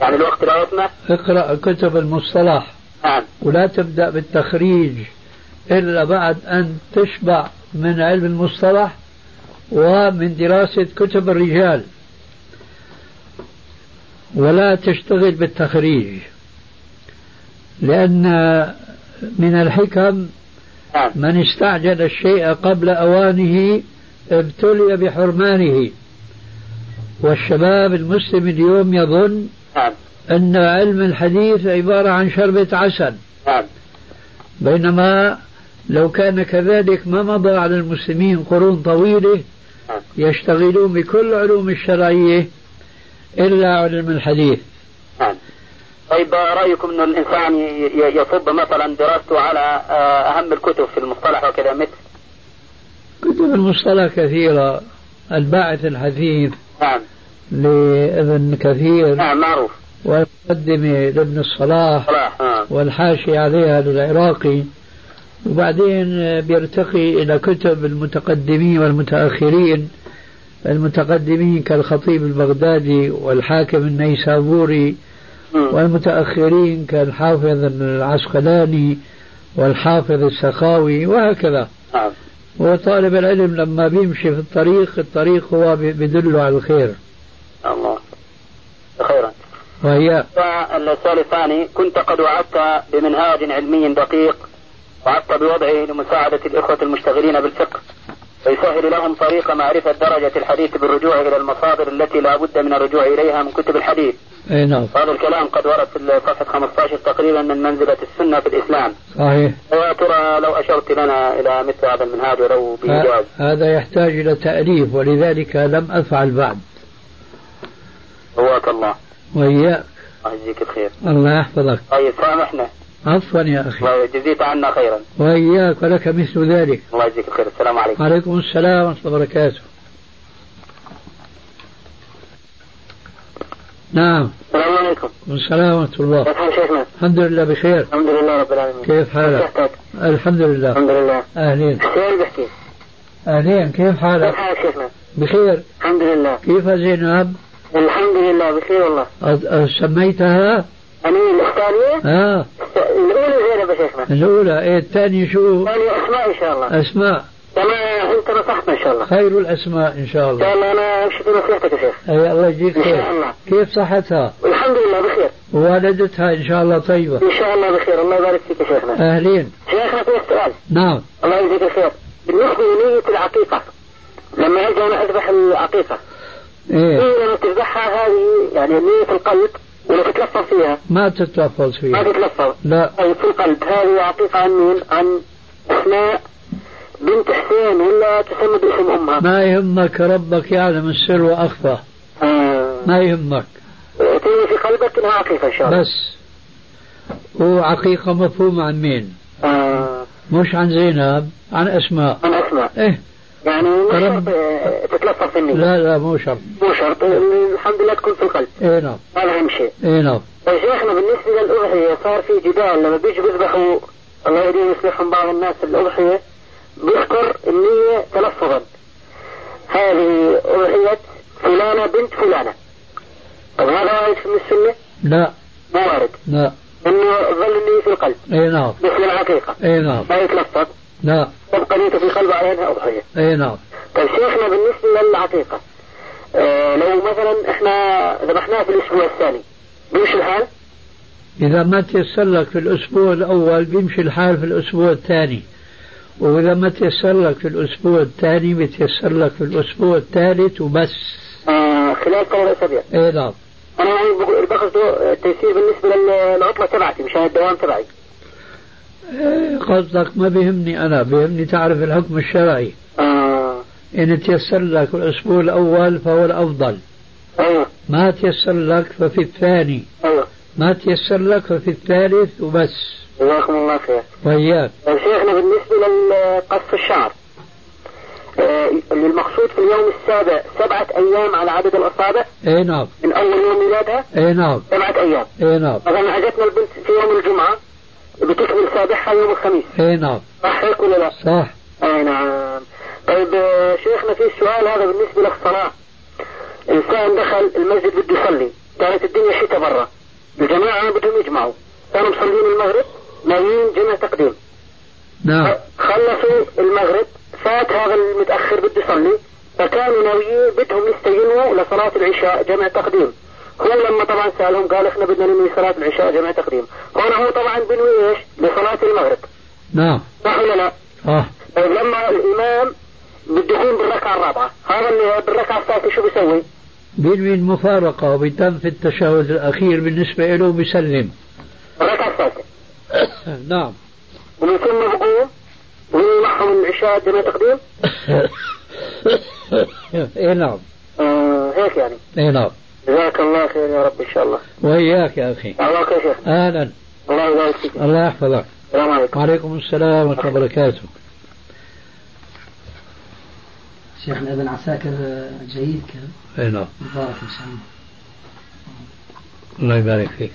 يعني الوقت لا يسمح اقرأ كتب المصطلح. نعم. ولا تبدأ بالتخريج إلا بعد أن تشبع من علم المصطلح ومن دراسة كتب الرجال. ولا تشتغل بالتخريج. لأن من الحكم نعم. من استعجل الشيء قبل أوانه ابتلي بحرمانه. والشباب المسلم اليوم يظن نعم. أن علم الحديث عبارة عن شربة عسل. نعم. بينما لو كان كذلك ما مضى على المسلمين قرون طويلة. يشتغلون بكل علوم الشرعية إلا علم الحديث. طيب آه، رأيكم إنه الإنسان يصب مثلا دراسته على آه، أهم الكتب في المصطلح وكذا مثل؟ كتب المصطلح كثيرة. الباعث الحثيث نعم. لابن كثير. نعم معروف. والمقدمة لابن الصلاح. صلاح آه. والحاشية عليها للعراقي. وبعدين بيرتقي إلى كتب المتقدمين والمتأخرين. المتقدمين كالخطيب البغدادي والحاكم النيسابوري. والمتأخرين كالحافظ العسقلاني والحافظ السخاوي وهكذا. نعم. وطالب العلم لما بيمشي في الطريق الطريق هو بيدله على الخير. الله. خيرا. وهي السؤال الثاني كنت قد وعدت بمنهاج علمي دقيق وعدت بوضعه لمساعدة الإخوة المشتغلين بالفقه ويسهل لهم طريق معرفة درجة الحديث بالرجوع إلى المصادر التي لا بد من الرجوع إليها من كتب الحديث. اي نعم. هذا الكلام قد ورد في صفحة 15 تقريبا من منزلة السنة في الإسلام. صحيح. ويا ترى لو أشرت لنا إلى مثل هذا المنهاج ولو بإيجاز ه- هذا يحتاج إلى تأليف ولذلك لم أفعل بعد. قواك الله. وإياك. الله يجزيك الخير. الله يحفظك. طيب سامحنا. عفوا يا أخي. وجزيت عنا خيرا. وإياك ولك مثل ذلك. الله يجزيك الخير. السلام عليكم. عليكم السلام ورحمة الله وبركاته. نعم. السلام عليكم. والسلام ورحمة الله. كيف حال شيخنا؟ الحمد لله بخير. الحمد لله رب العالمين. كيف حالك؟ كيف الحمد لله. الحمد لله. أهلين. حسين بحكي. أهلين. كيف كيف حالك؟ حالك شيخنا؟ بخير. الحمد لله. كيف زينب؟ الحمد لله بخير والله. سميتها؟ أنا الثانية آه. الأولى زينب يا شيخنا. الأولى. إيه الثانية شو؟ الثانية أسماء إن شاء الله. أسماء. كما أنت نصحتنا إن شاء الله. خير الأسماء إن شاء الله. الله أنا أمشي بنصيحتك يا شيخ. أي الله يجزيك خير شاء الله. كيف صحتها؟ الحمد لله بخير. ووالدتها إن شاء الله طيبة. إن شاء الله بخير. الله يبارك فيك يا شيخنا. أهلين. شيخنا في سؤال نعم. الله يجزيك الخير. بالنسبة لنية العقيقة. لما أجي أنا أذبح العقيقة. إيه. هي لما تذبحها هذه يعني نية القلب ولا تتلفظ فيها؟ ما تتلفظ ما فيها تتلفظ. لا. طيب في القلب. هذه عقيقة عن مين؟ عن أسماء بنت حسين ولا تسمى باسم أمها؟ ما يهمك ربك يعلم السر وأخفى. آه. ما يهمك. تيجي في قلبك إنها عقيقة إن شاء الله. بس. هو عقيقة مفهومة عن مين؟ آه. مش عن زينب عن أسماء. عن أسماء. إيه. يعني مش شرط آه، تتلفظ في لا لا مو شرط. مو شرط. الحمد لله تكون في القلب. إيه نعم. هذا أهم شيء إيه نعم. شيخنا بالنسبة للأضحية صار في جدال لما بيجوا بيذبحوا الله يهديهم يصلحهم بعض الناس الأضحية. بيذكر النية تلفظا. هذه أضحية فلانة بنت فلانة. طب هذا وارد في السنة؟ لا. مو وارد. لا. إنه ظل النية في القلب. إيه نعم. مثل العقيقة إيه نعم. ما يتلفظ. لا. تبقى نيته في قلبه عليها أضحية إيه نعم. طيب شيخنا بالنسبة للعقيقة آه لو مثلا إحنا ذبحناها في الأسبوع الثاني بيمشي الحال؟ إذا ما تيسر لك في الأسبوع الأول بيمشي الحال في الأسبوع الثاني. وإذا ما تيسر لك في الأسبوع الثاني بتيسر لك في الأسبوع الثالث وبس. آه خلال ثلاث أسابيع إيه نعم. أنا يعني بقول- باخذ تيسير بالنسبة للعطلة تبعتي مشان الدوام تبعي. إيه قصدك ما بيهمني أنا بيهمني تعرف الحكم الشرعي. آه. إن تيسر لك الأسبوع الأول فهو الأفضل. أيوه ما تيسر لك ففي الثاني. أيوه ما تيسر لك ففي الثالث وبس. جزاكم الله خير. وإياك. طيب شيخنا بالنسبة لقص الشعر آه المقصود في اليوم السابع سبعة أيام على عدد الأصابع؟ إيه نعم. من أول يوم ميلادها؟ إيه نعم. سبعة أيام. إيه نعم. مثلا أجتنا البنت في يوم الجمعة بتكمل سابعها يوم الخميس. إيه نعم. صح هيك ولا لا؟ صح. أي نعم. طيب آه، شيخنا في سؤال هذا بالنسبة للصلاة. إنسان دخل المسجد بده يصلي كانت الدنيا شتاء برا. الجماعة بدهم يجمعوا. كانوا مصلين المغرب؟ ناويين جمع تقديم. نعم. خلصوا المغرب فات هذا المتأخر بده يصلي فكانوا ناويين بدهم يستينوا لصلاة العشاء جمع تقديم. هو لما طبعا سألهم قال إحنا بدنا ننوي صلاة العشاء جمع تقديم. هنا هو طبعا بنوي إيش؟ لصلاة المغرب. نعم. صح ولا لا؟ صح طيب لما الإمام بده يقوم بالركعة الرابعة هذا اللي بالركعة الثالثة شو بيسوي؟ بينوي المفارقة وبيتم في التشهد الأخير بالنسبة له بيسلم الركعة الثالثة. <coughs> نعم. ومن ثم وينوي معهم العشاء جمع تقديم <coughs> إيه نعم. آه هيك يعني. إيه نعم. جزاك الله خير يا رب إن شاء الله. وإياك يا أخي. دعواك يا شيخ. أهلا. الله يبارك فيك. الله يحفظك. السلام عليكم. وعليكم السلام ورحمة الله وبركاته. شيخنا ابن عساكر جيد كان إيه نعم. مبارك إن شاء الله. الله يبارك فيك.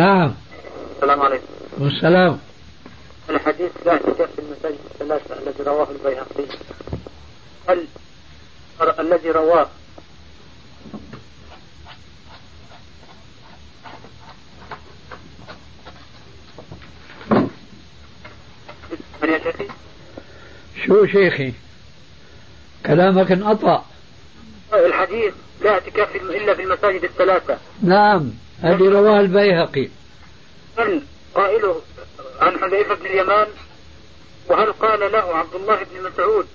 نعم. السلام عليكم. والسلام. الحديث لا اعتكاف في المساجد الثلاثة الذي رواه البيهقي. هل الذي رواه من يا شيخي؟ شو شيخي؟ كلامك انقطع الحديث لا اعتكاف إلا في المساجد الثلاثة. نعم. هذه رواه البيهقي. هل قائله عن حذيفة بن اليمان وهل قال له عبد الله بن مسعود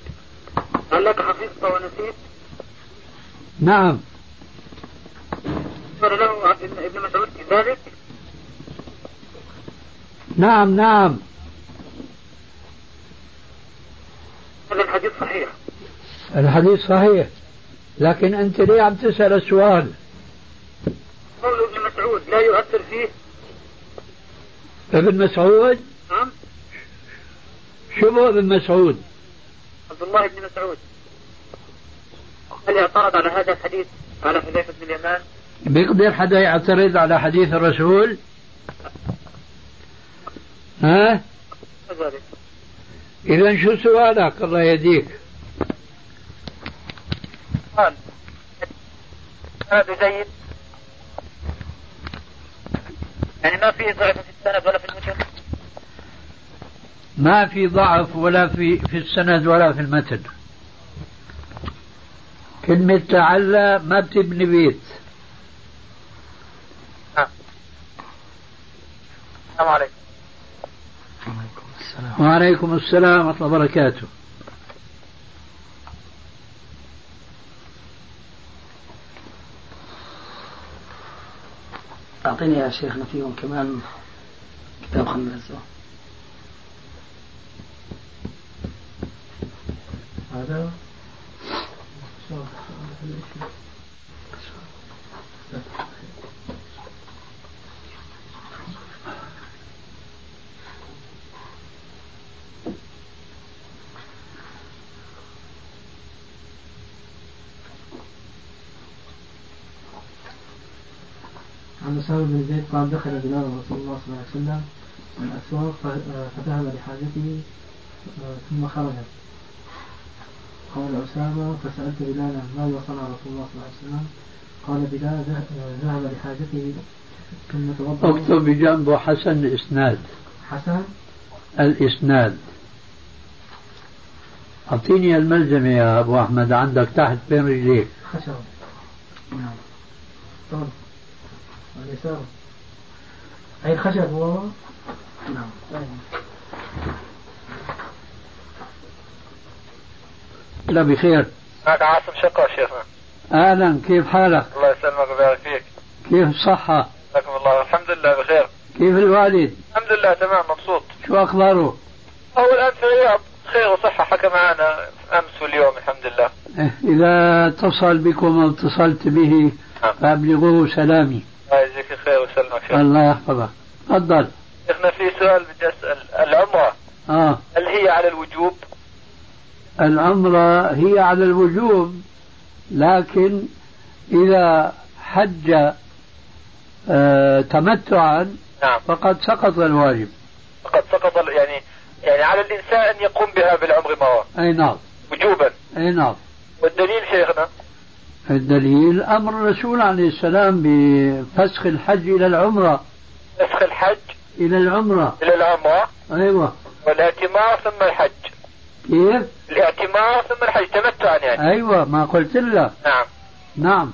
هل لك حفظت ونسيت؟ نعم. قال له عبد ابن مسعود كذلك؟ نعم نعم. هذا الحديث صحيح. الحديث صحيح لكن أنت ليه عم تسأل السؤال؟ قول ابن مسعود لا يؤثر فيه؟ ابن مسعود؟ نعم. شو هو ابن مسعود؟ عبد الله بن مسعود. هل اعترض على هذا الحديث؟ على حذيفة بن اليمان؟ بيقدر حدا يعترض على حديث الرسول؟ ها؟ إذا شو سؤالك؟ الله يهديك؟ قال. هذا جيد. يعني ما في ضعف في السند ولا في المتن؟ ما في ضعف ولا في في السند ولا في المتن. كلمة تعلى ما بتبني بيت. السلام عليكم. وعليكم السلام ورحمة الله وبركاته. أعطيني يا شيخنا فيهم كمان كتاب خمسة هذا عن أسامة بن زيد قال دخل بلال رسول الله صلى الله عليه وسلم الأسواق فذهب لحاجته ثم خرج. قال أسامة فسألت بلالا ماذا صنع رسول الله صلى الله عليه وسلم؟ قال بلال ذهب لحاجته ثم توضأ. اكتب بجنبه حسن الإسناد. حسن؟ الإسناد. أعطيني الملزمة يا أبو أحمد عندك تحت بين رجليك. خشب. نعم. طول اليسار. أي الخشب هو؟ نعم. لا بخير. معك عاصم شقة شيخنا. أهلا كيف حالك؟ الله يسلمك ويبارك فيك. كيف الصحة جزاكم الله. الحمد لله بخير. كيف الوالد؟ الحمد لله تمام مبسوط. شو أخباره؟ هو الآن في الرياض خير وصحة حكى معنا أمس واليوم الحمد لله. إيه، إذا اتصل بكم أو اتصلت به فأبلغوه سلامي. الله يجزيك خير شيخ الله يحفظك. تفضل. شيخنا في سؤال بدي أسأل. العمرة آه. هل هي على الوجوب؟ العمرة هي على الوجوب لكن إذا حج آه تمتعا نعم. فقد سقط الواجب. فقد سقط يعني يعني على الإنسان أن يقوم بها بالعمر مرة. أي نعم. وجوبا. أي نعم. والدليل شيخنا؟ الدليل أمر الرسول عليه السلام بفسخ الحج إلى العمرة. فسخ الحج إلى العمرة. إلى العمرة. أيوة. والاعتمار ثم الحج. كيف؟ الاعتمار ثم الحج. تمتعا يعني. أيوة ما قلت لك. نعم. نعم.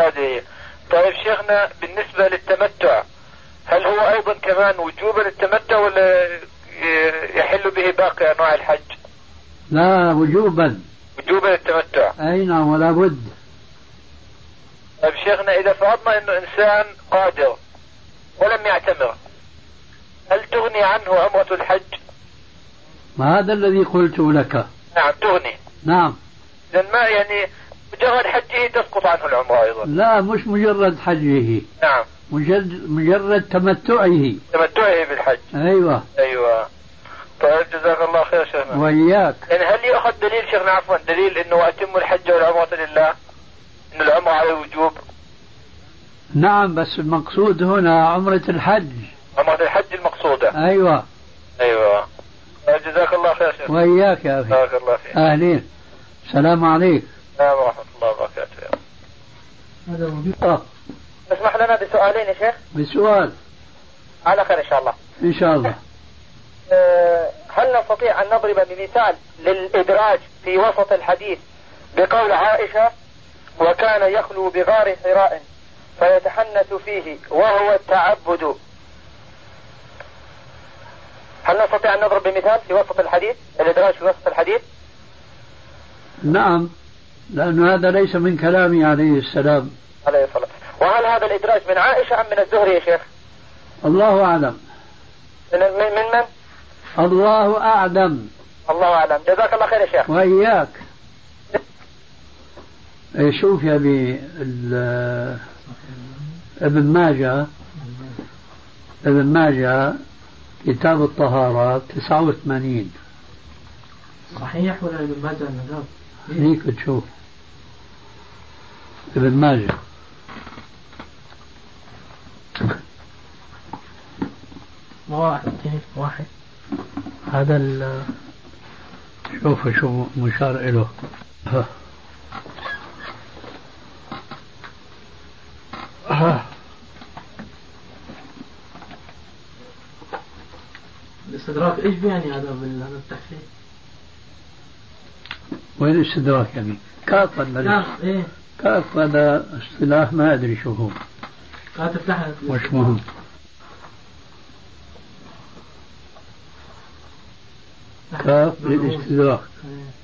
هذه. طيب شيخنا بالنسبة للتمتع هل هو أيضا كمان وجوبا التمتع ولا يحل به باقي أنواع الحج؟ لا وجوبا. وجوبا التمتع أي نعم ولا بد. طيب شيخنا إذا فرضنا أنه إنسان قادر ولم يعتمر هل تغني عنه عمرة الحج؟ ما هذا الذي قلت لك؟ نعم تغني. نعم. إذا ما يعني مجرد حجه تسقط عنه العمرة أيضا. لا مش مجرد حجه. نعم. مجرد, مجرد تمتعه. تمتعه بالحج. أيوة. أيوة. طيب جزاك الله خير شيخنا. وإياك. يعني هل يؤخذ دليل شيخنا عفوا دليل إنه واتم الحج والعمرة لله؟ العمرة على الوجوب. نعم بس المقصود هنا عمرة الحج. عمرة الحج المقصودة. أيوة. أيوه. طيب جزاك الله خير شيخنا وإياك يا أخي. بارك الله فيك أهلين. السلام عليك. السلام ورحمة الله وبركاته. هذا آه. اسمح لنا بسؤالين يا شيخ؟ بسؤال. على خير إن شاء الله. إن شاء الله. أه، هل نستطيع أن نضرب بمثال للإدراج في وسط الحديث بقول عائشة وكان يخلو بغار حراء فيتحنث فيه وهو التعبد. هل نستطيع أن نضرب بمثال في وسط الحديث؟ الإدراج في وسط الحديث؟ نعم لأن هذا ليس من كلامي عليه السلام. عليه الصلاة وهل هذا الإدراج من عائشة أم من الزهري يا شيخ؟ الله أعلم. من من, من, من؟ الله أعلم. الله أعلم. جزاك الله خير يا شيخ. وإياك. شوف يا ال- ابن ماجه ابن ماجه كتاب الطهارة 89 صحيح ولا ابن ماجه؟ النذاب؟ هيك تشوف ابن ماجه. واحد واحد. هذا ال شوف شو مشار له ها. ها. الاستدراك إيش بيعني هذا بالتحسين؟ وين الاستدراك يعني؟ كاف إيه. كاف هذا اصطلاح ما أدري شو هو. كاتب تحت. مش مهم؟ كاف للاستدراك. كاف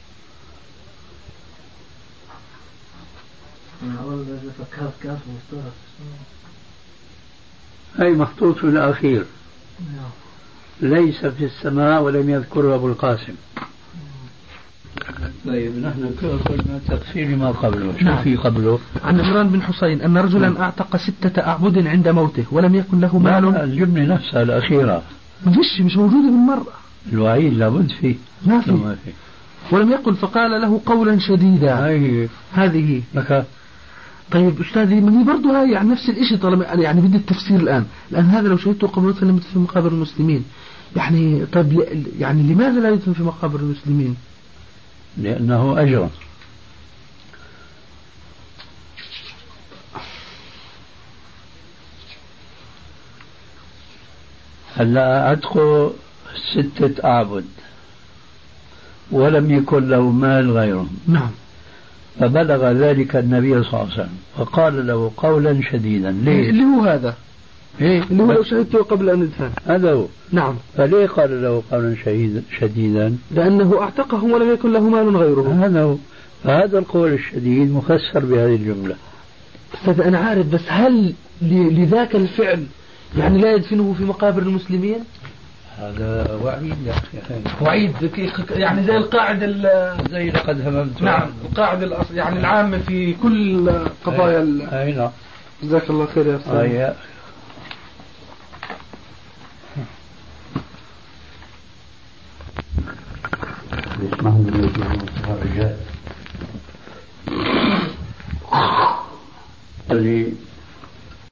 هي مخطوط في الأخير. ليس في السماء ولم يذكره أبو القاسم. طيب نحن قلنا تفسير ما قبله. شو نعم. في قبله؟ عن عمران بن حسين أن رجلا أعتق ستة أعبد عند موته ولم يكن له مال. لا الجملة نفسها الأخيرة. ما فيش مش موجودة بالمرة الوعيد لابد فيه. ما في ما في ولم يقل فقال له قولا شديدا. هاي هذه. طيب أستاذي ما هي برضه هاي يعني نفس الشيء طالما يعني بدي التفسير الآن. لأن هذا لو شهدته قبل مثلا لم في مقابر المسلمين. يعني طيب يعني لماذا لا يدفن في مقابر المسلمين؟ لأنه أجر. هلا أدخل ستة أعبد ولم يكن له مال غيرهم نعم. فبلغ ذلك النبي صلى الله عليه وسلم. فقال له قولا شديدا ليه؟ اللي هو هذا. إيه؟ اللي هو لو شهدته قبل أن يدفن هذا هو. نعم. فليه قال له قولا شديدا شديدا؟ لأنه أعتقه ولم يكن له مال غيره. هذا هو. فهذا القول الشديد مفسر بهذه الجملة. أستاذ أنا عارف بس هل لذاك الفعل يعني لا يدفنه في مقابر المسلمين؟ هذا وعيد يا أخي. وعيد يعني زي القاعدة ال- زي لقد هممت. نعم القاعدة الأصل يعني العامة في كل قضايا ال- أي نعم. جزاك الله خير يا أستاذ. أي اسمعوا الرجال. <coughs> اللي